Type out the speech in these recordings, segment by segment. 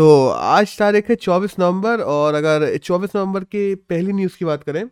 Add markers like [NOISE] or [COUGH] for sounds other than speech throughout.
तो आज तारीख है चौबीस नवंबर और अगर चौबीस नवंबर के पहली न्यूज़ की बात करें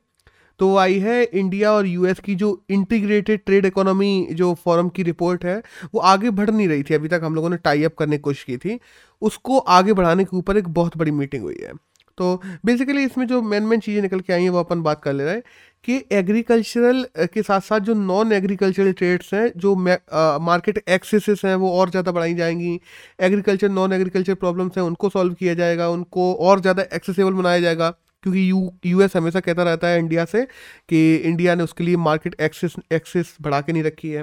तो आई है इंडिया और यूएस की जो इंटीग्रेटेड ट्रेड इकोनॉमी जो फॉरम की रिपोर्ट है, वो आगे बढ़ नहीं रही थी। अभी तक हम लोगों ने टाई अप करने की कोशिश की थी। उसको आगे बढ़ाने के ऊपर एक बहुत बड़ी मीटिंग हुई है। तो बेसिकली इसमें जो मेन मेन चीज़ें निकल के आई हैं, वो अपन बात कर ले रहे हैं। कि एग्रीकल्चरल के साथ साथ जो नॉन एग्रीकल्चरल ट्रेड्स हैं, जो मार्केट एक्सेसेस हैं, वो और ज़्यादा बढ़ाई जाएँगी। एग्रीकल्चर नॉन एग्रीकल्चर प्रॉब्लम्स हैं, उनको सॉल्व किया जाएगा, उनको और ज़्यादा एक्सेसिबल बनाया जाएगा। क्योंकि यू यूएस हमेशा कहता रहता है इंडिया से कि इंडिया ने उसके लिए मार्केट एक्सेस एक्सेस बढ़ा के नहीं रखी है।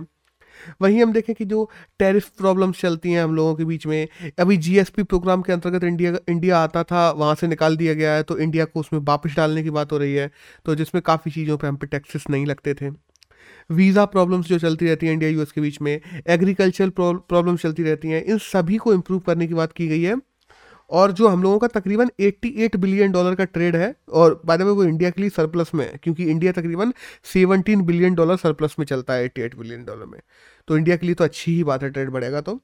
वहीं हम देखें कि जो टैरिफ प्रॉब्लम्स चलती हैं हम लोगों के बीच में, अभी जीएसपी प्रोग्राम के अंतर्गत इंडिया इंडिया आता था, वहाँ से निकाल दिया गया है तो इंडिया को उसमें वापस डालने की बात हो रही है तो जिसमें काफ़ी चीज़ों पर हम पे टैक्सेस नहीं लगते थे। वीज़ा प्रॉब्लम्स जो चलती रहती हैं इंडिया यूएस के बीच में एग्रीकल्चर प्रॉब्लम्स चलती रहती हैं, इन सभी को इम्प्रूव करने की बात की गई है। और जो हम लोगों का तकरीबन 88 बिलियन डॉलर का ट्रेड है, और बाद में वो इंडिया के लिए सरप्लस में है, क्योंकि इंडिया तकरीबन 17 बिलियन डॉलर सरप्लस में चलता है 88 बिलियन डॉलर में। तो इंडिया के लिए तो अच्छी ही बात है ट्रेड बढ़ेगा तो।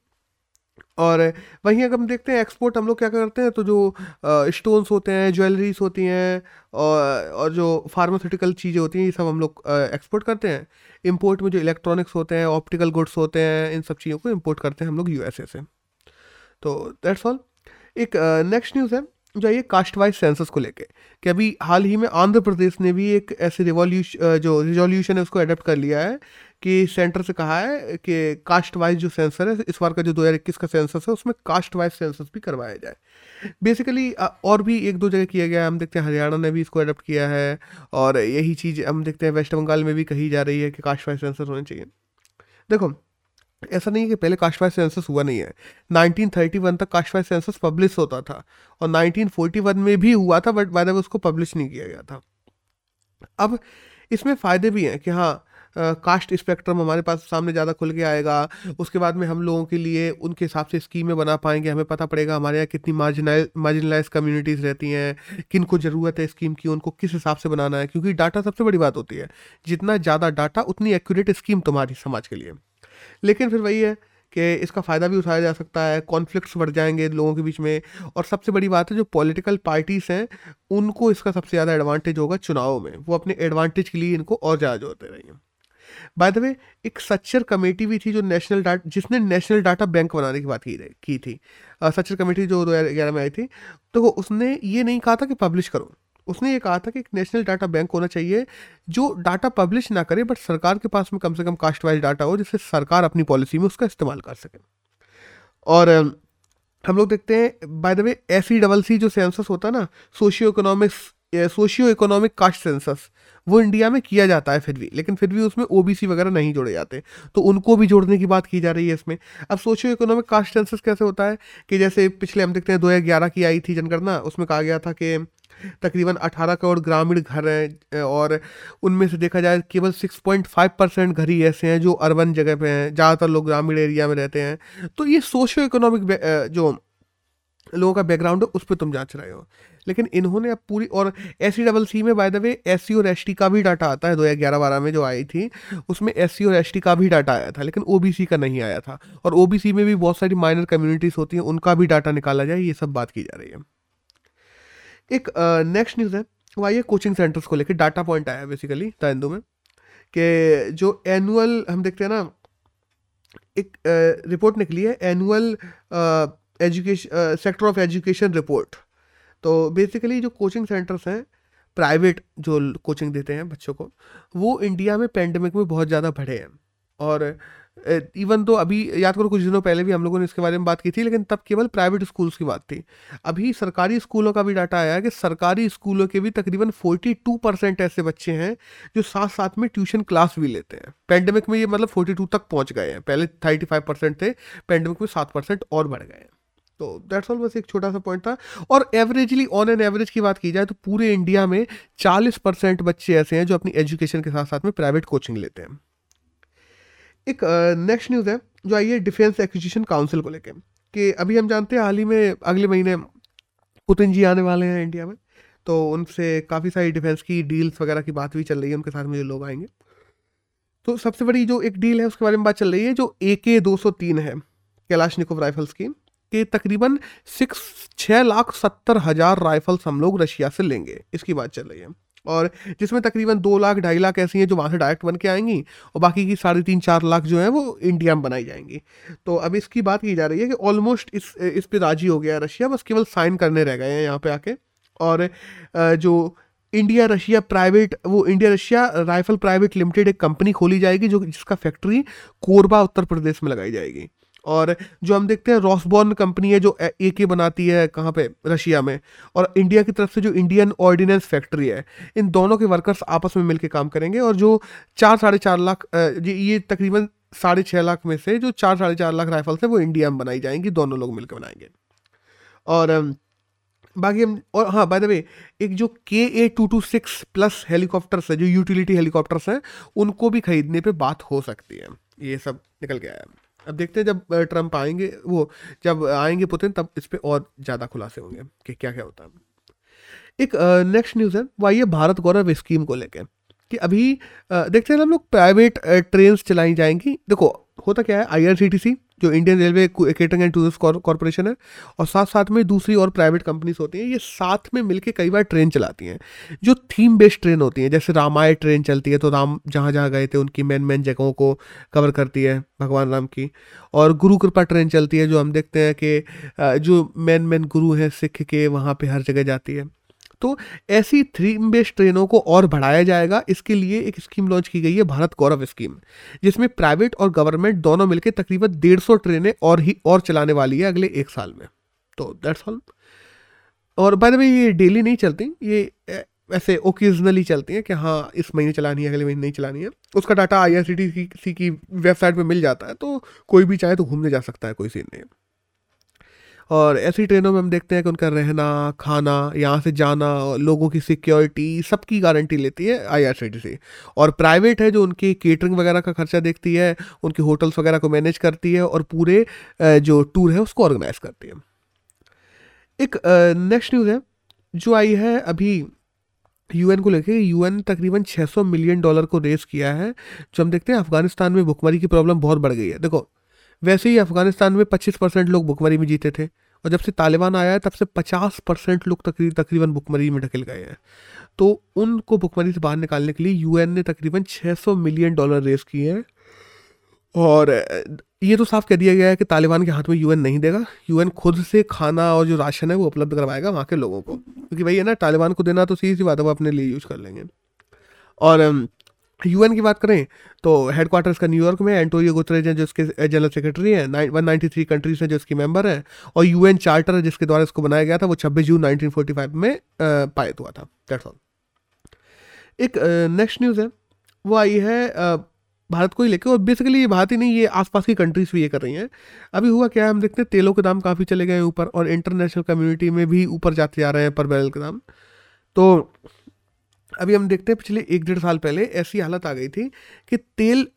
और वहीं अगर हम देखते हैं एक्सपोर्ट हम लोग क्या करते हैं तो जो स्टोन्स होते हैं ज्वेलरीज होती हैं, और और जो फार्मास्यूटिकल चीज़ें होती हैं, ये सब हम लोग एक्सपोर्ट करते हैं। इंपोर्ट में जो इलेक्ट्रॉनिक्स होते हैं ऑप्टिकल गुड्स होते हैं, इन सब चीज़ों को इंपोर्ट करते हैं हम लोग यूएसए से। तो दैट्स ऑल एक नेक्स्ट न्यूज़ है, जो ये कास्ट वाइज सेंसस को लेके, कि अभी हाल ही में आंध्र प्रदेश ने भी एक ऐसे रिवॉल्यूशन जो रिजोल्यूशन है उसको अडेप्ट कर लिया है, कि सेंटर से कहा है कि कास्ट वाइज जो सेंसर है, इस बार का जो 2021 का सेंसस है, उसमें कास्ट वाइज सेंसस भी करवाया जाए। बेसिकली और भी एक दो जगह किया गया है, हम देखते हैं हरियाणा ने भी इसको अडेप्ट किया है, और यही चीज़ हम देखते हैं वेस्ट बंगाल में भी कही जा रही है कि कास्ट वाइज सेंसर होने चाहिए। देखो ऐसा नहीं है कि पहले काशवाई सेंसस हुआ नहीं है। 1931 तक काशवाई सेंसस पब्लिश होता था और 1941 में भी हुआ था बट बाद उसको पब्लिश नहीं किया गया था। अब इसमें फ़ायदे भी हैं कि हाँ कास्ट स्पेक्ट्रम हमारे पास सामने ज़्यादा खुल के आएगा, उसके बाद में हम लोगों के लिए उनके हिसाब से स्कीमें बना पाएँगे, हमें पता पड़ेगा हमारे यहाँ कितनी मार्जिनाइज मार्जिनलाइज कम्युनिटीज़ रहती हैं किन को ज़रूरत है स्कीम की, उनको किस हिसाब से बनाना है, क्योंकि डाटा सबसे बड़ी बात होती है, जितना ज़्यादा डाटा उतनी एक्यूरेट स्कीम तुम्हारी समाज के लिए। लेकिन फिर वही है कि इसका फ़ायदा भी उठाया जा सकता है कॉन्फ्लिक्ट्स बढ़ जाएँगे लोगों के बीच में और सबसे बड़ी बात है जो पॉलिटिकल पार्टीज़ हैं, उनको इसका सबसे ज़्यादा एडवांटेज होगा चुनाव में। वो अपने एडवांटेज के लिए इनको और ज़्यादा जोड़ते रहेंगे। बाय द वे एक सच्चर कमेटी भी थी जो नेशनल डाटा जिसने नेशनल डाटा बैंक बनाने की बात की की थी। सच्चर कमेटी जो दो हज़ार ग्यारह में आई थी तो उसने ये नहीं कहा था कि पब्लिश करो। उसने ये कहा था कि एक नेशनल डाटा बैंक होना चाहिए जो डाटा पब्लिश ना करे, बट सरकार के पास में कम से कम कास्ट वाइज डाटा हो, जिससे सरकार अपनी पॉलिसी में उसका इस्तेमाल कर सके। और हम लोग देखते हैं by the way S double C जो सेंसस होता ना socio economics socio economic caste census वो इंडिया में किया जाता है फिर भी, लेकिन फिर भी उसमें ओबीसी वगैरह नहीं जोड़े जाते। तो उनको भी जोड़ने की बात की जा रही है इसमें। अब सोशियो इकोनॉमिक कास्ट सेंसस कैसे होता है कि जैसे पिछले हम देखते हैं, दो ग्यारह की आई थी जनगणना, उसमें कहा गया था कि तकरीबन 18 करोड़ ग्रामीण घर हैं और उनमें से देखा जाए केवल 6.5 परसेंट घर ही ऐसे हैं जो अर्बन जगह पे हैं, ज़्यादातर लोग ग्रामीण एरिया में रहते हैं। तो ये सोशो इकोनॉमिक जो लोगों का बैकग्राउंड है, उस पर तुम जाँच रहे हो। लेकिन इन्होंने अब पूरी, और एस सी डबल सी में by the way S C और एस टी का भी डाटा आता है, दो हज़ार ग्यारह बारह में जो आई थी, उसमें एस सी और एस टी का भी डाटा आया था, लेकिन ओ बी सी का नहीं आया था। और ओ बी सी में भी बहुत सारी माइनर कम्युनिटीज़ होती हैं, उनका भी डाटा निकाला जाए, ये सब बात की जा रही है। एक नेक्स्ट न्यूज़ है। वो आई है कोचिंग सेंटर्स को लेकर डाटा पॉइंट आया बेसिकली ताइंदू में कि जो एनुअल हम देखते हैं ना, एक रिपोर्ट निकली है। Annual education sector of education report तो बेसिकली जो कोचिंग सेंटर्स हैं प्राइवेट जो कोचिंग देते हैं बच्चों को, वो इंडिया में पेंडेमिक में बहुत ज़्यादा बढ़े हैं। और इवन तो अभी, याद करो कुछ दिनों पहले भी हम लोगों ने इसके बारे में बात की थी, लेकिन तब केवल प्राइवेट स्कूल्स की बात थी। अभी सरकारी स्कूलों का भी डाटा आया है कि सरकारी स्कूलों के भी तकरीबन 42 परसेंट ऐसे बच्चे हैं जो साथ साथ में ट्यूशन क्लास भी लेते हैं। पेंडेमिक में ये मतलब 42 तक पहुँच गए हैं। पहले 35 परसेंट थे पेंडेमिक में सात परसेंट और बढ़ गए हैं। तो दैट्स ऑल बस एक छोटा सा पॉइंट था। और एवरेजली ऑन एन एवरेज की बात की जाए तो पूरे इंडिया में चालीस परसेंट बच्चे ऐसे हैं जो अपनी एजुकेशन के साथ साथ में प्राइवेट कोचिंग लेते हैं। एक नेक्स्ट न्यूज़ है, जो आई है डिफेंस एक्विजिशन काउंसिल को लेकर कि अभी हम जानते हैं हाल ही में अगले महीने पुतिन जी आने वाले हैं इंडिया में तो उनसे काफ़ी सारी डिफेंस की डील्स वगैरह की बात भी चल रही है, उनके साथ में जो लोग आएँगे। तो सबसे बड़ी जो एक डील है, उसके बारे में बात चल रही है, जो ए के दो सौ तीन है कैलाश निकोव राइफल्स की कि तकरीबन सिक्स छः लाख सत्तर हज़ार राइफल्स हम लोग रशिया से लेंगे, इसकी बात चल रही है। और जिसमें तकरीबन दो लाख, ढाई लाख ऐसी हैं जो वहाँ से डायरेक्ट बन के आएँगी और बाकी की साढ़े तीन, चार लाख जो हैं वो इंडिया में बनाई जाएँगी। तो अब इसकी बात की जा रही है कि ऑलमोस्ट इस इस पर राज़ी हो गया है रशिया, बस केवल साइन करने रह गए हैं यहाँ पे आके। और जो इंडिया रशिया प्राइवेट वो India Russia rifle private limited एक कंपनी खोली जाएगी जो जिसका फैक्ट्री कोरबा उत्तर प्रदेश में लगाई जाएगी। और जो हम देखते हैं रॉसबॉर्न कंपनी है जो ए के बनाती है कहाँ पे? रशिया में। और इंडिया की तरफ़ से जो इंडियन ऑर्डिनेंस फैक्ट्री है, इन दोनों के वर्कर्स आपस में मिलकर काम करेंगे और जो चार साढ़े चार लाख ये तकरीबन साढ़े छः लाख में से जो चार साढ़े चार लाख राइफल्स हैं, वो इंडिया में बनाई जाएँगी, दोनों लोग मिलकर बनाएँगे। और बाकी हम, और हाँ बाय द वे एक जो K A two two six plus helicopters है, जो यूटिलिटी हेलीकॉप्टर्स हैं, उनको भी खरीदने पे बात हो सकती है। ये सब निकल गया आया। अब देखते हैं जब ट्रंप आएँगे, वो जब आएँगे पुतिन, तब इस पर और ज़्यादा खुलासे होंगे कि क्या क्या होता है। एक नेक्स्ट न्यूज़ है, वो आइए भारत गौरव स्कीम को लेकर कि अभी देखते हैं हम लोग प्राइवेट ट्रेन चलाई जाएँगी। देखो, होता क्या है आईआरसीटीसी जो Indian railway catering and tourist corporation है, और साथ साथ में दूसरी और प्राइवेट कंपनीज़ होती हैं, ये साथ में मिलके कई बार ट्रेन चलाती हैं। जो थीम बेस्ड ट्रेन होती हैं, जैसे रामायण ट्रेन चलती है तो राम जहाँ जहाँ गए थे, उनकी मेन मेन जगहों को कवर करती है भगवान राम की। और गुरु कृपा ट्रेन चलती है, जो हम देखते हैं कि जो मेन मेन गुरु हैं, सिख के, वहाँ पर हर जगह जाती है। तो ऐसी थ्रीम बेस्ड ट्रेनों को और बढ़ाया जाएगा। इसके लिए एक स्कीम लॉन्च की गई है, भारत गौरव स्कीम जिसमें प्राइवेट और गवर्नमेंट दोनों मिलकर तकरीबन डेढ़ सौ ट्रेनें और ही और चलाने वाली है अगले एक साल में। तो दैट्स ऑल और बाय द वे ये डेली नहीं चलती, ये ऐसे ओकेजनली चलती हैं कि हाँ इस महीने चलानी है, अगले महीने नहीं चलानी है। उसका data I R C T C की वेबसाइट पर मिल जाता है तो कोई भी चाहे तो घूमने जा सकता है, कोई सीन नहीं और ऐसी ट्रेनों में हम देखते हैं कि उनका रहना, खाना, यहाँ से जाना, लोगों की सिक्योरिटी सबकी गारंटी लेती है आईआरसीटीसी और प्राइवेट है जो उनकी केटरिंग वगैरह का खर्चा देखती है, उनके होटल्स वगैरह को मैनेज करती है और पूरे जो टूर है उसको ऑर्गेनाइज करती है। एक नेक्स्ट न्यूज़ है, जो आई है अभी यूएन को लेके यूएन तकरीबन 600 मिलियन डॉलर को रेस किया है, जो हम देखते हैं अफ़गानिस्तान में भुखमरी की प्रॉब्लम बहुत बढ़ गई है। देखो वैसे ही अफ़गानिस्तान में 25 परसेंट लोग भुखमरी में जीते थे और जब से तालिबान आया है, तब से 50 परसेंट लोग तकरीब तकरीबन भुखमरी में ढकेल गए हैं। तो उनको भुखमरी से बाहर निकालने के लिए यूएन ने तकरीबन 600 मिलियन डॉलर रेस किए हैं। और ये तो साफ़ कह दिया गया है कि तालिबान के हाथ में यूएन नहीं देगा। यूएन खुद से खाना और जो राशन है वो उपलब्ध करवाएगा वहाँ के लोगों को। क्योंकि भाई है ना, तालिबान को देना तो सीधी सी बात है, वो अपने लिए यूज़ कर लेंगे। और यूएन की बात करें तो हेडक्वार्टर्स का न्यूयॉर्क में एंटोनियो गुतरेज हैं, जो इसके जनरल सेक्रेटरी हैं वन नाइन्टी थ्री कंट्रीज़ हैं जो इसकी मेंबर हैं, और यूएन चार्टर है, जिसके द्वारा इसको बनाया गया था, वो छब्बीस जून 1945 में पायत हुआ था। दैट्स ऑल एक नेक्स्ट न्यूज़ है। वो आई है भारत को ही लेकर और बेसिकली ये भारत ही नहीं, ये आसपास की कंट्रीज़ भी ये कर रही हैं। अभी हुआ क्या है, हम देखते हैं, तेलों के दाम काफ़ी चले गए ऊपर, और इंटरनेशनल कम्युनिटी में भी ऊपर जाते जा रहे हैं, पर बैरल के दाम। तो अभी हम देखते हैं, पिछले एक डेढ़ साल पहले ऐसी हालत आ गई थी कि तेल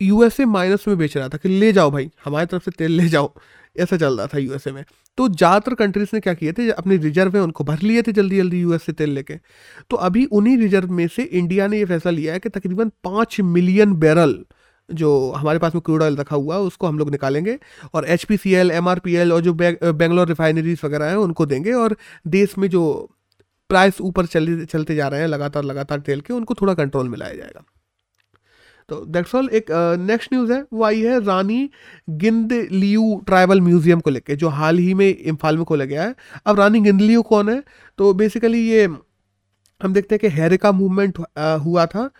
यूएसए माइनस में बेच रहा था कि ले जाओ भाई, हमारी तरफ़ से तेल ले जाओ। ऐसा चल रहा था यूएसए में। तो ज़्यादातर कंट्रीज़ ने क्या किए थे अपने रिज़र्व है, उनको भर लिए थे जल्दी जल्दी यूएस से तेल लेके। तो अभी उन्हीं रिज़र्व में से इंडिया ने ये फैसला लिया है कि तकरीबन पाँच मिलियन बैरल जो हमारे पास में क्रूड ऑयल रखा हुआ है, उसको हम लोग निकालेंगे और H P C L M R P L और जो बेंगलोर रिफाइनरीज वगैरह हैं, उनको देंगे और देश में जो प्राइस ऊपर चले चलते जा रहे हैं लगातार लगातार तेल के उनको थोड़ा कंट्रोल में लाया जाएगा। तो दैट्स ऑल एक नेक्स्ट uh, न्यूज़ है वो आई है Rani Gaidinliu tribal museum को लेके जो हाल ही में इम्फाल में खोला गया है। अब रानी गिंद लियू कौन है? तो बेसिकली ये हम देखते हैं कि हेरिका मूवमेंट हुआ था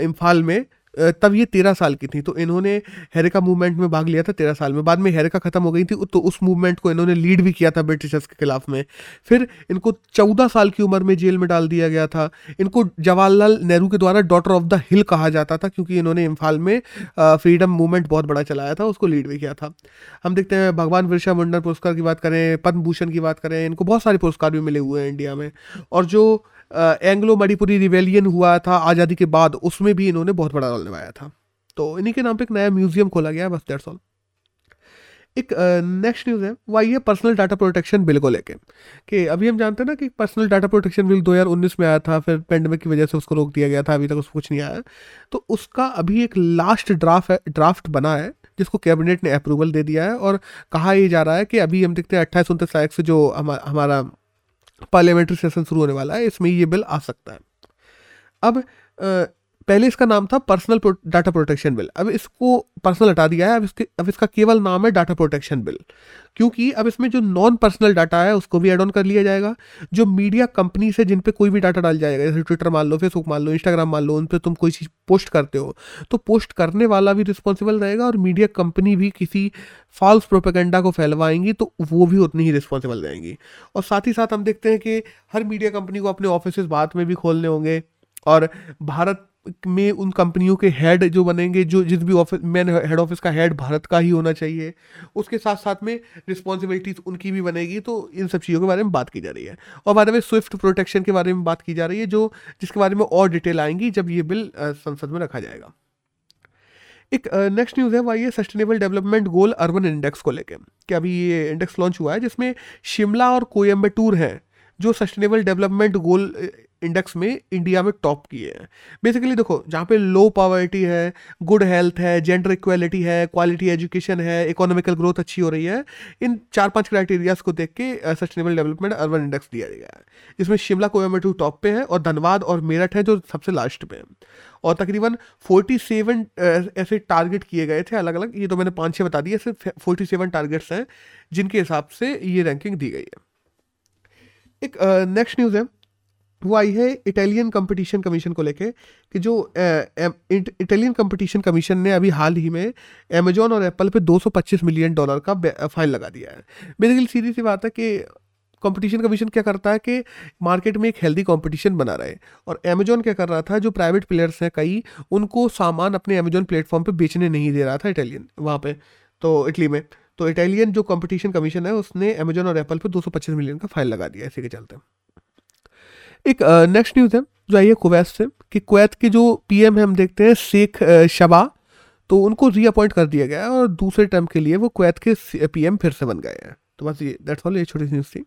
इम्फाल में। तब ये तेरह साल की थी तो इन्होंने हेरिका मूवमेंट में भाग लिया था तेरह साल में। बाद में हेरिका ख़त्म हो गई थी तो उस मूवमेंट को इन्होंने लीड भी किया था ब्रिटिशर्स के खिलाफ में। फिर इनको चौदह साल की उम्र में जेल में डाल दिया गया था। इनको जवाहरलाल नेहरू के द्वारा डॉटर ऑफ़ द हिल कहा जाता था, क्योंकि इन्होंने इम्फाल में फ्रीडम मूवमेंट बहुत बड़ा चलाया था, उसको लीड भी किया था। हम देखते हैं भगवान बिरसा मुंडन पुरस्कार की बात करें पद्म भूषण की बात करें, इनको बहुत सारे पुरस्कार भी मिले हुए हैं इंडिया में। और जो एंग्लो मणिपुरी रिवेलियन हुआ था, आज़ादी के बाद उसमें भी इन्होंने बहुत बड़ा रोल निभाया था। तो इन्हीं के नाम पर एक नया म्यूज़ियम खोला गया है, बस दैट्स ऑल एक नेक्स्ट न्यूज़ है, वो आई है पर्सनल डाटा प्रोटेक्शन बिल को लेके, कि अभी हम जानते हैं ना कि पर्सनल डाटा प्रोटेक्शन बिल 2019 में आया था, फिर पेंडेमिक की वजह से उसको रोक दिया गया था, अभी तक उसको कुछ नहीं आया। तो उसका अभी एक लास्ट ड्राफ्ट है ड्राफ्ट बना है, जिसको कैबिनेट ने अप्रूवल दे दिया है, और कहा ये जा रहा है कि अभी हम देखते हैं अट्ठाईस उनतीस तारीख से जो हमारा पार्लियामेंट्री सेशन शुरू होने वाला है इसमें ये बिल आ सकता है। अब पहले इसका नाम था पर्सनल डाटा प्रोटेक्शन बिल अब इसको पर्सनल हटा दिया है, अब इसके, अब इसका केवल नाम है डाटा प्रोटेक्शन बिल क्योंकि अब इसमें जो नॉन पर्सनल डाटा है, उसको भी एड ऑन कर लिया जाएगा। जो मीडिया कंपनी से जिन पे कोई भी डाटा डाल जाएगा, जैसे ट्विटर मान लो फेसबुक मान लो इंस्टाग्राम मान लो, उन पर तुम कोई चीज़ पोस्ट करते हो तो पोस्ट करने वाला भी रिस्पॉन्सिबल रहेगा और मीडिया कंपनी भी किसी फॉल्स प्रोपेगेंडा को फैलवाएँगी तो वो भी उतनी ही रिस्पॉन्सिबल रहेंगी। और साथ ही साथ हम देखते हैं कि हर मीडिया कंपनी को अपने ऑफ़िस बाद में भी खोलने होंगे और भारत में उन कंपनियों के हेड जो बनेंगे, जो जिस भी ऑफ़िस मैन हेड ऑफ़िस का हेड भारत का ही होना चाहिए, उसके साथ साथ में रिस्पॉन्सिबिलिटीज उनकी भी बनेगी तो इन सब चीज़ों के बारे में बात की जा रही है। और बारे में स्विफ्ट प्रोटेक्शन के बारे में बात की जा रही है, जो जिसके बारे में और डिटेल आएँगी जब ये बिल संसद में रखा जाएगा। एक नेक्स्ट न्यूज़ है वह ये sustainable development goal urban index को लेकर कि अभी ये इंडेक्स लॉन्च हुआ है, जिसमें शिमला और कोयम्बटूर हैं, जो सस्टेनेबल डेवलपमेंट गोल इंडेक्स में इंडिया में टॉप किए हैं। बेसिकली देखो, जहाँ पे लो पॉवर्टी है गुड हेल्थ है जेंडर इक्वालिटी है क्वालिटी एजुकेशन है इकोनॉमिकल ग्रोथ अच्छी हो रही है, इन चार पाँच क्राइटेरियाज को देख के सस्टेनेबल डेवलपमेंट अर्बन इंडेक्स दिया गया है। इसमें शिमला कोयम्बटू टॉप पे है और धनबाद और मेरठ है जो सबसे लास्ट पे है। और तकरीबन 47 ऐसे टारगेट किए गए थे अलग अलग ये तो मैंने पाँच छः बता दिए सिर्फ़ 47 टारगेट्स हैं जिनके हिसाब से ये रैंकिंग दी गई है। एक नेक्स्ट न्यूज़ है। वो आई है इटालियन कंपटीशन कमीशन को लेके, कि जो इटालियन कंपटीशन कमीशन ने अभी हाल ही में अमेजोन और एप्पल पे 225 मिलियन डॉलर का फाइन लगा दिया है। बेसिकली सीधी सी बात है कि कंपटीशन कमीशन क्या करता है कि मार्केट में एक हेल्दी कंपटीशन बना रहे और अमेजोन क्या कर रहा था, जो प्राइवेट प्लेयर्स हैं कई, उनको सामान अपने अमेजोन प्लेटफॉर्म पे बेचने नहीं दे रहा था इटालियन वहाँ पे तो इटली में। तो इटालियन जो कंपटीशन कमीशन है, उसने अमेजोन और एप्पल पे 225 मिलियन का फाइन लगा दिया इसी के चलते। एक नेक्स्ट न्यूज़ है, जो आई है कुवैत से, कि कुवैत के जो पीएम है, हम देखते हैं, शेख शबा तो उनको रीअपॉइंट कर दिया गया है और दूसरे टर्म के लिए वो कुवैत के पीएम फिर से बन गए हैं। तो बस ये दैट्स ऑल ये छोटी सी न्यूज़ थी।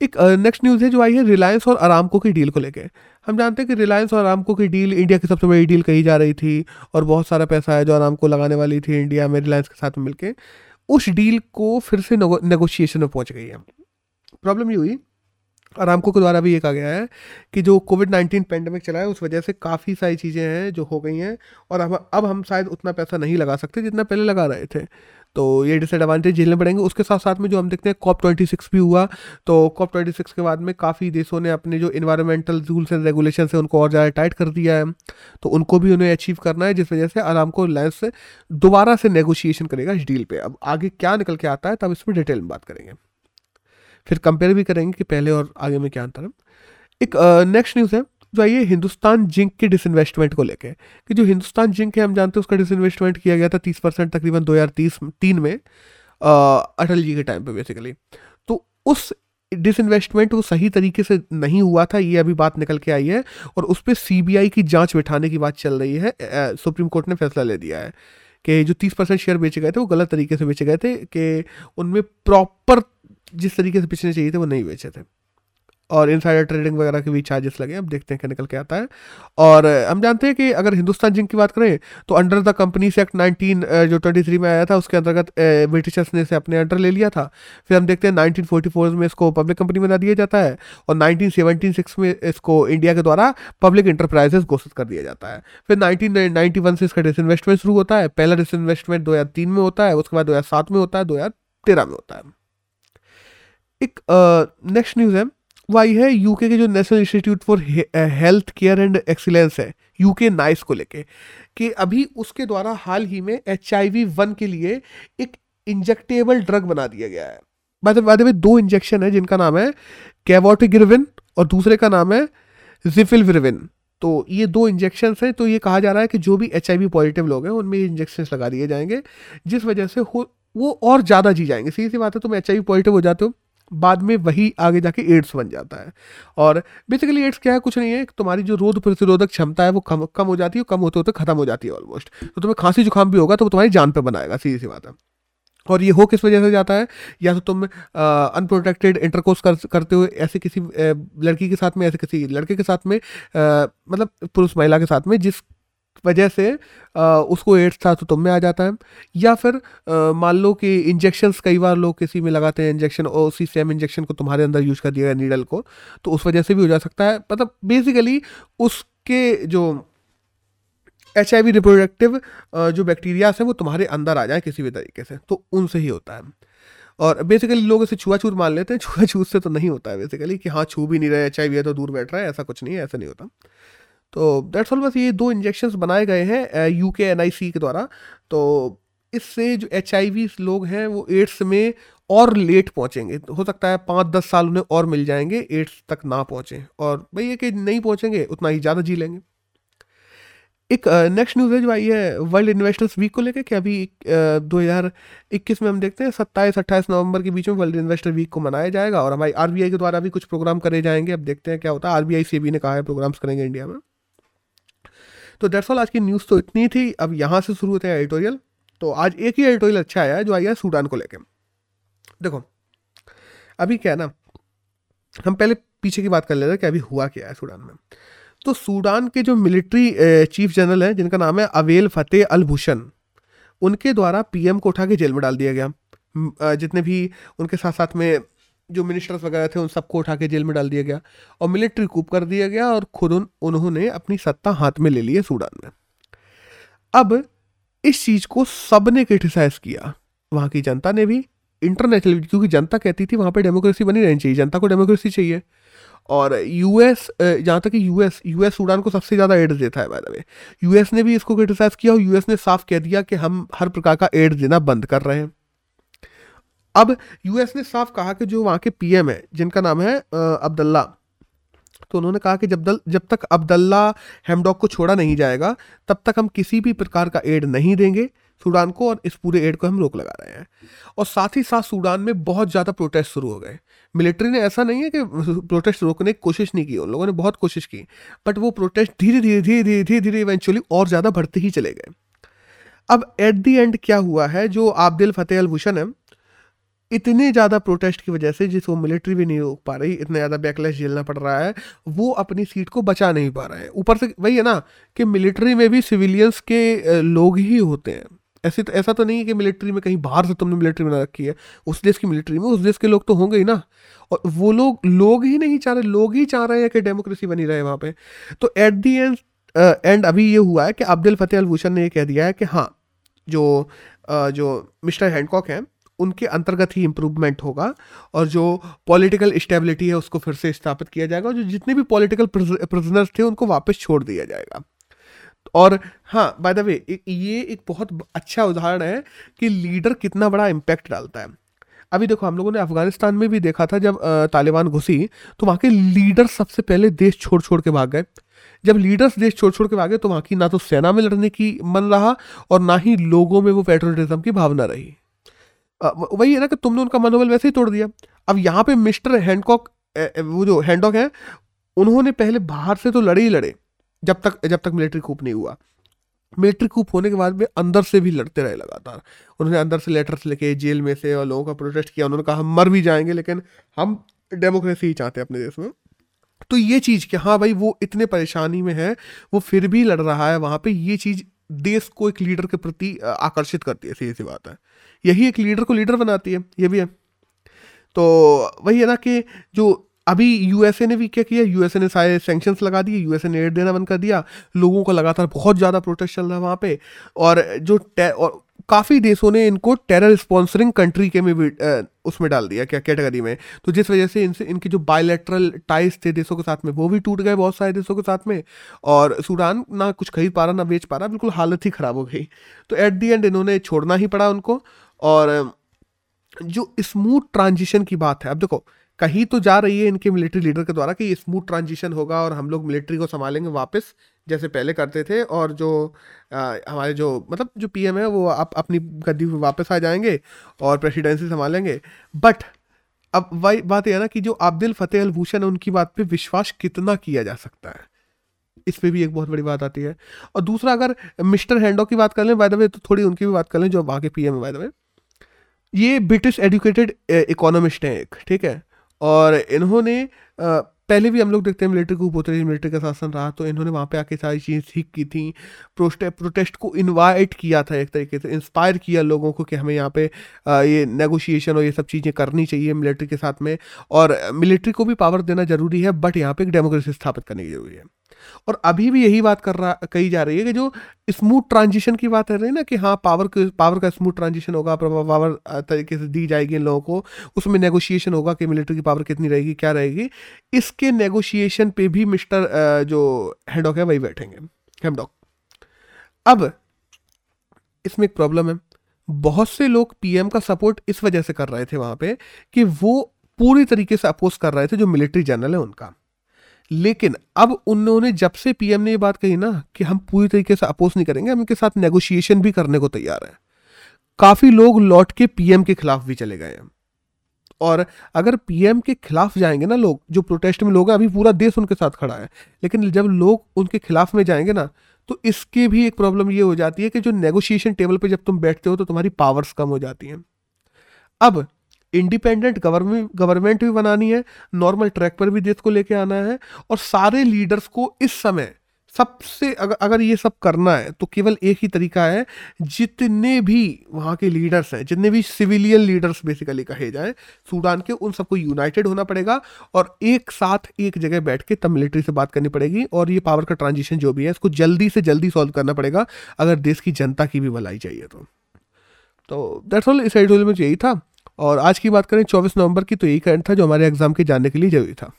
एक नेक्स्ट न्यूज़ है, जो आई है रिलायंस और आरामको की डील को लेकर हम जानते हैं कि रिलायंस और आरामको की डील इंडिया की सबसे बड़ी डील कही जा रही थी और बहुत सारा पैसा है जो आरामको लगाने वाली थी इंडिया में रिलायंस के साथ मिलकर उस डील को फिर से नेगोशिएशन में पहुँच गई है। प्रॉब्लम ये हुई आरामको के द्वारा भी ये कहा गया है कि जो कोविड नाइन्टीन पेंडेमिक चला है, उस वजह से काफ़ी सारी चीज़ें हैं जो हो गई हैं और अब अब हम शायद उतना पैसा नहीं लगा सकते जितना पहले लगा रहे थे। तो ये डिसएडवांटेज झेलने पड़ेंगे। उसके साथ साथ में जो हम देखते हैं कॉप ट्वेंटी सिक्स भी हुआ। तो कॉप ट्वेंटी सिक्स के बाद में काफ़ी देशों ने अपने जो इन्वायरमेंटल रूल्स एंड रेगुलेशन है, उनको और ज़्यादा टाइट कर दिया है। तो उनको भी उन्हें अचीव करना है, जिस वजह से आराम को रिलायंस दोबारा से नेगोशिएशन करेगा इस डील पर अब आगे क्या निकल के आता है, तब इसमें डिटेल में बात करेंगे। फिर कंपेयर भी करेंगे कि पहले और आगे में क्या अंतर है। एक नेक्स्ट न्यूज़ है, जो आइए हिंदुस्तान जिंक के डिसइन्वेस्टमेंट को लेके। कि जो हिंदुस्तान जिंक है, हम जानते हैं उसका डिसइन्वेस्टमेंट किया गया था तीस परसेंट तकरीबन दो हज़ार तीस तीन में अटल जी के टाइम पे बेसिकली तो उस डिसइन्वेस्टमेंट वो सही तरीके से नहीं हुआ था, ये अभी बात निकल के आई है, और उस पर सी की जाँच बिठाने की बात चल रही है सुप्रीम कोर्ट ने फैसला ले दिया है कि जो तीस परसेंट शेयर बेचे गए थे, वो गलत तरीके से बेचे गए थे कि उनमें प्रॉपर जिस तरीके से बेचने चाहिए थे, वो नहीं बेचे थे। और इनसाइडर ट्रेडिंग वगैरह के भी चार्जेस लगे, अब देखते हैं क्या निकल के आता है। और हम जानते हैं कि अगर हिंदुस्तान जिंक की बात करें तो अंडर द कंपनीज़ एक्ट 19 जो 23 में आया था, उसके अंतर्गत ब्रिटिशर्स ने इसे अपने अंडर ले लिया था। फिर हम देखते हैं 1944 में इसको पब्लिक कंपनी बना दिया जाता है, और नाइनटीन में इसको इंडिया के द्वारा पब्लिक इंटरप्राइजेस घोषित कर दिया जाता है। फिर नाइनटीन से इसका डिसइन्वेस्टमेंट शुरू होता है। पहला डिसइन्वेस्टमेंट दो हज़ार तीन में होता है, उसके बाद दो हज़ार सात में होता है, दो हज़ार तेरह में होता है। एक नेक्स्ट न्यूज़ है। वो आई है यूके के जो national institute for health care and excellence है यूके नाइस को लेके, कि अभी उसके द्वारा हाल ही में एच आई वन के लिए एक इंजेक्टेबल ड्रग बना दिया गया है। बाद में दो इंजेक्शन है, जिनका नाम है कैवोटिगिरविन और दूसरे का नाम है जिफिलविरविन तो ये दो इंजेक्शन हैं तो ये कहा जा रहा है कि जो भी एचआईवी पॉजिटिव लोग हैं, उनमें ये इंजेक्शन लगा दिए जाएँगे, जिस वजह से हो, वो और ज़्यादा जी जाएँगे। सीधी सी बात है, तुम एचआईवी पॉजिटिव हो जाते हो बाद में वही आगे जाके एड्स बन जाता है। और बेसिकली एड्स क्या है? कुछ नहीं है। तुम्हारी जो रोग प्रतिरोधक क्षमता है वो कम कम हो जाती है कम होते होते खत्म हो जाती है ऑलमोस्ट तो तुम्हें खांसी जुकाम भी होगा तो वो तुम्हारी जान पे बनाएगा सीधी सी बात है। और ये हो किस वजह से जाता है? या तो तुम अनप्रोटेक्टेड इंटरकोर्स कर, करते हुए ऐसे किसी लड़की के साथ में ऐसे किसी लड़के के साथ में आ, मतलब पुरुष महिला के साथ में जिस वजह से आ, उसको एड्स था तो तुम में आ जाता है। या फिर मान लो कि इंजेक्शन्स कई बार लोग किसी में लगाते हैं इंजेक्शन और उसी सेम इंजेक्शन को तुम्हारे अंदर यूज़ कर दिया गया नीडल को तो उस वजह से भी हो जा सकता है। मतलब बेसिकली उसके जो एच आई वी रिप्रोडक्टिव जो बैक्टीरियाज हैं वो तुम्हारे अंदर आ जाए किसी भी तरीके से तो उनसे ही होता है। और बेसिकली लोग इसे छुआछूत मान लेते हैं [LAUGHS] छुआछूत से तो नहीं होता है बेसिकली कि हाँ छू भी नहीं रहे एच आई वी है तो दूर बैठ रहा है ऐसा कुछ नहीं है ऐसा नहीं होता। तो डेट्स ऑल बस ये दो इंजेक्शन बनाए गए हैं यू के एन के द्वारा। तो इससे जो एच लोग हैं, वो एड्स में और लेट पहुँचेंगे। हो सकता है पाँच दस साल उन्हें और मिल जाएँगे एड्स तक ना पहुँचे। और भाई ये कि नहीं पहुँचेंगे, उतना ही ज़्यादा जी लेंगे। एक नेक्स्ट न्यूज़ है जो आई है वर्ल्ड इन्वेस्टर्स वीक को लेकर कि अभी दो हज़ार इक्कीस में हम देखते हैं सत्ताईस अट्ठाईस नवंबर के बीच में वर्ल्ड इन्वेस्टर वीक को मनाया जाएगा। और हमारी आरबीआई के द्वारा भी कुछ प्रोग्राम करे जाएँगे। अब देखते हैं क्या होता है। से भी ने कहा है प्रोग्राम्स करेंगे इंडिया में। तो डेट्स ऑल आज की न्यूज़ तो इतनी थी, अब यहाँ से शुरू होते हैं एडिटोरियल तो आज एक ही एडिटोरियल अच्छा आया है, जो आया है सूडान को लेकर देखो, अभी क्या है ना, हम पहले पीछे की बात कर ले रहे हैं कि अभी हुआ क्या है सूडान में। तो सूडान के जो मिलिट्री चीफ जनरल हैं, जिनका नाम है अवेल फतेह अल भूषण उनके द्वारा पीएम को उठा के जेल में डाल दिया गया। जितने भी उनके साथ साथ में जो मिनिस्टर्स वगैरह थे उन सबको उठा के जेल में डाल दिया गया और मिलिट्री कूप कर दिया गया और खुद उन, उन्होंने अपनी सत्ता हाथ में ले ली है सूडान में। अब इस चीज़ को सबने क्रिटिसाइज किया। वहाँ की जनता ने भी इंटरनेशनल क्योंकि जनता कहती थी वहाँ पे डेमोक्रेसी बनी रहनी चाहिए जनता को डेमोक्रेसी चाहिए। और यूएस जहाँ तक कि यूएस यूएस सूडान को सबसे ज़्यादा एड देता है बाय द यूएस ने भी इसको क्रिटिसाइज किया और यूएस ने साफ़ कह दिया कि हम हर प्रकार का एड देना बंद कर रहे हैं। अब यूएस ने साफ़ कहा कि जो वहाँ के पीएम है, जिनका नाम है अब्दुल्ला तो उन्होंने कहा कि जब दल, जब तक अब्दुल्ला हेमडॉक को छोड़ा नहीं जाएगा, तब तक हम किसी भी प्रकार का एड नहीं देंगे सूडान को और इस पूरे एड को हम रोक लगा रहे हैं। और साथ ही साथ सूडान में बहुत ज़्यादा प्रोटेस्ट शुरू हो गए। मिलिट्री ने ऐसा नहीं है कि प्रोटेस्ट रोकने की कोशिश नहीं की, उन लोगों ने बहुत कोशिश की बट वो प्रोटेस्ट धीरे धीरे धीरे धीरे धीरे धीरे इवेंचुअली और ज़्यादा बढ़ते ही चले गए। अब एट दी एंड क्या हुआ है, जो आब्दिल फतेह अल भूषण है इतने ज़्यादा प्रोटेस्ट की वजह से जिस वो मिलिट्री भी नहीं रोक पा रही, इतना ज़्यादा बैकलेस झेलना पड़ रहा है, वो अपनी सीट को बचा नहीं पा रहे हैं। ऊपर से, वही है ना, कि मिलिट्री में भी सिविलियंस के लोग ही होते हैं। ऐसे तो ऐसा तो नहीं है कि मिलिट्री में कहीं बाहर से तुमने मिलिट्री बना रखी है। उस देश की मिलिट्री में, उस देश के लोग तो होंगे ही ना। और वो लोग लोग ही नहीं चाह रहे, लोग ही चाह रहे हैं कि डेमोक्रेसी बनी रहे वहाँ पे। तो एट दी एंड एंड अभी ये हुआ है कि अब्दुल फतेह अलभूषण ने ये कह दिया है कि हाँ जो जो मिस्टर हैंडकॉक हैं उनके अंतर्गत ही इम्प्रूवमेंट होगा और जो पॉलिटिकल स्टेबिलिटी है उसको फिर से स्थापित किया जाएगा और जो जितने भी पॉलिटिकल प्रिजनर्स थे उनको वापस छोड़ दिया जाएगा। और हाँ बाय द वे ये एक बहुत अच्छा उदाहरण है कि लीडर कितना बड़ा इम्पैक्ट डालता है। अभी देखो, हम लोगों ने अफ़गानिस्तान में भी देखा था जब तालिबान घुसी तो वहाँ के लीडर सबसे पहले देश छोड़ छोड़ के भाग गए। जब लीडर्स देश छोड़ छोड़ के भागे तो वहाँ की ना तो सेना में लड़ने की मन रहा और ना ही लोगों में वो पेट्रोलिज्म की भावना रही। वही है ना कि तुमने उनका मनोबल वैसे ही तोड़ दिया। अब यहाँ पे मिस्टर हैंडकॉक वो जो हैंडकॉक है, उन्होंने पहले बाहर से तो लड़े ही लड़े, जब तक जब तक मिलिट्री कूप नहीं हुआ। मिलिट्री कूप होने के बाद में अंदर से भी लड़ते रहे लगातार। उन्होंने अंदर से लेटर्स लिखे जेल में से और लोगों का प्रोटेस्ट किया, उन्होंने कहा, हम मर भी जाएँगे, लेकिन हम डेमोक्रेसी ही चाहते हैं अपने देश में। तो ये चीज़ कि हाँ भाई, वो इतने परेशानी में है, वो फिर भी लड़ रहा है, वहाँ पे ये चीज़ देश को एक लीडर के प्रति आकर्षित करती है, सीधी सी बात है। यही एक लीडर को लीडर बनाती है, ये भी है। तो वही है ना कि जो अभी यूएसए ने भी क्या किया यूएसए ने सारे सेंक्शंस लगा दिए यूएसए ने एड देना बंद कर दिया, लोगों का लगातार बहुत ज़्यादा प्रोटेस्ट चल रहा है वहाँ पे। और जो और काफ़ी देशों ने इनको टेरर स्पॉन्सरिंग कंट्री के में उसमें डाल दिया, क्या कैटेगरी में। तो जिस वजह से इनसे, इनके जो बायोलेट्रल टाइज थे देशों के साथ में, वो भी टूट गए बहुत सारे देशों के साथ में। और सूडान ना कुछ खरीद पा रहा, ना बेच पा रहा, बिल्कुल हालत ही ख़राब हो गई। तो एट दी एंड इन्होंने छोड़ना ही पड़ा उनको। और जो स्मूथ ट्रांजिशन की बात है अब देखो कहीं तो जा रही है इनके मिलिट्री लीडर के द्वारा कि स्मूथ ट्रांजिशन होगा और हम लोग मिलिट्री को संभालेंगे वापस जैसे पहले करते थे और जो आ, हमारे जो मतलब जो पीएम है वो आप अपनी गद्दी पे वापस आ जाएँगे और प्रेसिडेंसी संभालेंगे। बट अब वही बात यह ना कि जो अब्दुल फतेह अलभूषण है उनकी बात पे विश्वास कितना किया जा सकता है? इस पर भी एक बहुत बड़ी बात आती है। और दूसरा अगर मिस्टर हैंडो की बात कर लें बाय द वे तो थोड़ी उनकी भी बात कर लें जो वहाँ के पी एम है बाय द वे ये ब्रिटिश एजुकेटेड इकोनॉमिस्ट हैं एक, ठीक है? और इन्होंने पहले भी हम लोग देखते हैं मिलिट्री को उतरी मिलिट्री का शासन रहा तो इन्होंने वहाँ पे आके सारी चीज़ ठीक की थी। प्रोस्टे, प्रोटेस्ट को इनवाइट किया था एक तरीके से इंस्पायर किया लोगों को कि हमें यहाँ पे ये नेगोशिएशन और ये सब चीज़ें करनी चाहिए मिलिट्री के साथ में। और मिलिट्री को भी पावर देना ज़रूरी है बट यहाँ पे एक डेमोक्रेसी स्थापित करने की ज़रूरी है। और अभी भी यही बात कर रहा, कही जा रही है कि जो स्मूथ ट्रांजिशन की बात कर रही है ना कि हाँ पावर पावर का स्मूथ ट्रांजिशन होगा पावर तरीके से दी जाएगी इन लोगों को, उसमें नेगोशिएशन होगा कि मिलिट्री की पावर कितनी रहेगी, क्या रहेगी। इसके नेगोशिएशन पे भी मिस्टर जो हेडॉक है, वही बैठेंगे। हेमडॉक अब, इसमें एक प्रॉब्लम है। बहुत से लोग पीएम का सपोर्ट इस वजह से कर रहे थे वहाँ पे कि वो पूरी तरीके से अपोज कर रहे थे, जो मिलिट्री जनरल है उनका। लेकिन अब उन्होंने, जब से पीएम ने ये बात कही ना, कि हम पूरी तरीके से अपोज नहीं करेंगे, हम इनके साथ नेगोशिएशन भी करने को तैयार हैं। काफ़ी लोग लौट के पीएम के खिलाफ भी चले गए हैं। और अगर पीएम के खिलाफ जाएँगे ना लोग, जो प्रोटेस्ट में लोग हैं, अभी पूरा देश उनके साथ खड़ा है, लेकिन जब लोग उनके खिलाफ में जाएँगे ना तो इसके भी एक प्रॉब्लम ये हो जाती है कि जो नेगोशिएशन टेबल पे जब तुम बैठते हो तो तुम्हारी पावर्स कम हो जाती हैं। अब इंडिपेंडेंट गवर्नमेंट भी बनानी है, नॉर्मल ट्रैक पर भी देश को लेके आना है, और सारे लीडर्स को इस समय सबसे अगर अगर ये सब करना है तो केवल एक ही तरीका है, जितने भी वहाँ के लीडर्स हैं, जितने भी सिविलियन लीडर्स बेसिकली कहे जाए, सूडान के, उन सबको यूनाइटेड होना पड़ेगा, और एक साथ एक जगह बैठ के तब मिलिट्री से बात करनी पड़ेगी, और ये पावर का ट्रांजिशन जो भी है, इसको जल्दी से जल्दी सॉल्व करना पड़ेगा, अगर देश की जनता की भी भलाई चाहिए तो। तो दैट्स ऑल इस एडिटोरियल में यही था। और आज की बात करें, चौबीस नवंबर की तो यही करंट था जो हमारे एग्ज़ाम के जानने के लिए ज़रूरी था।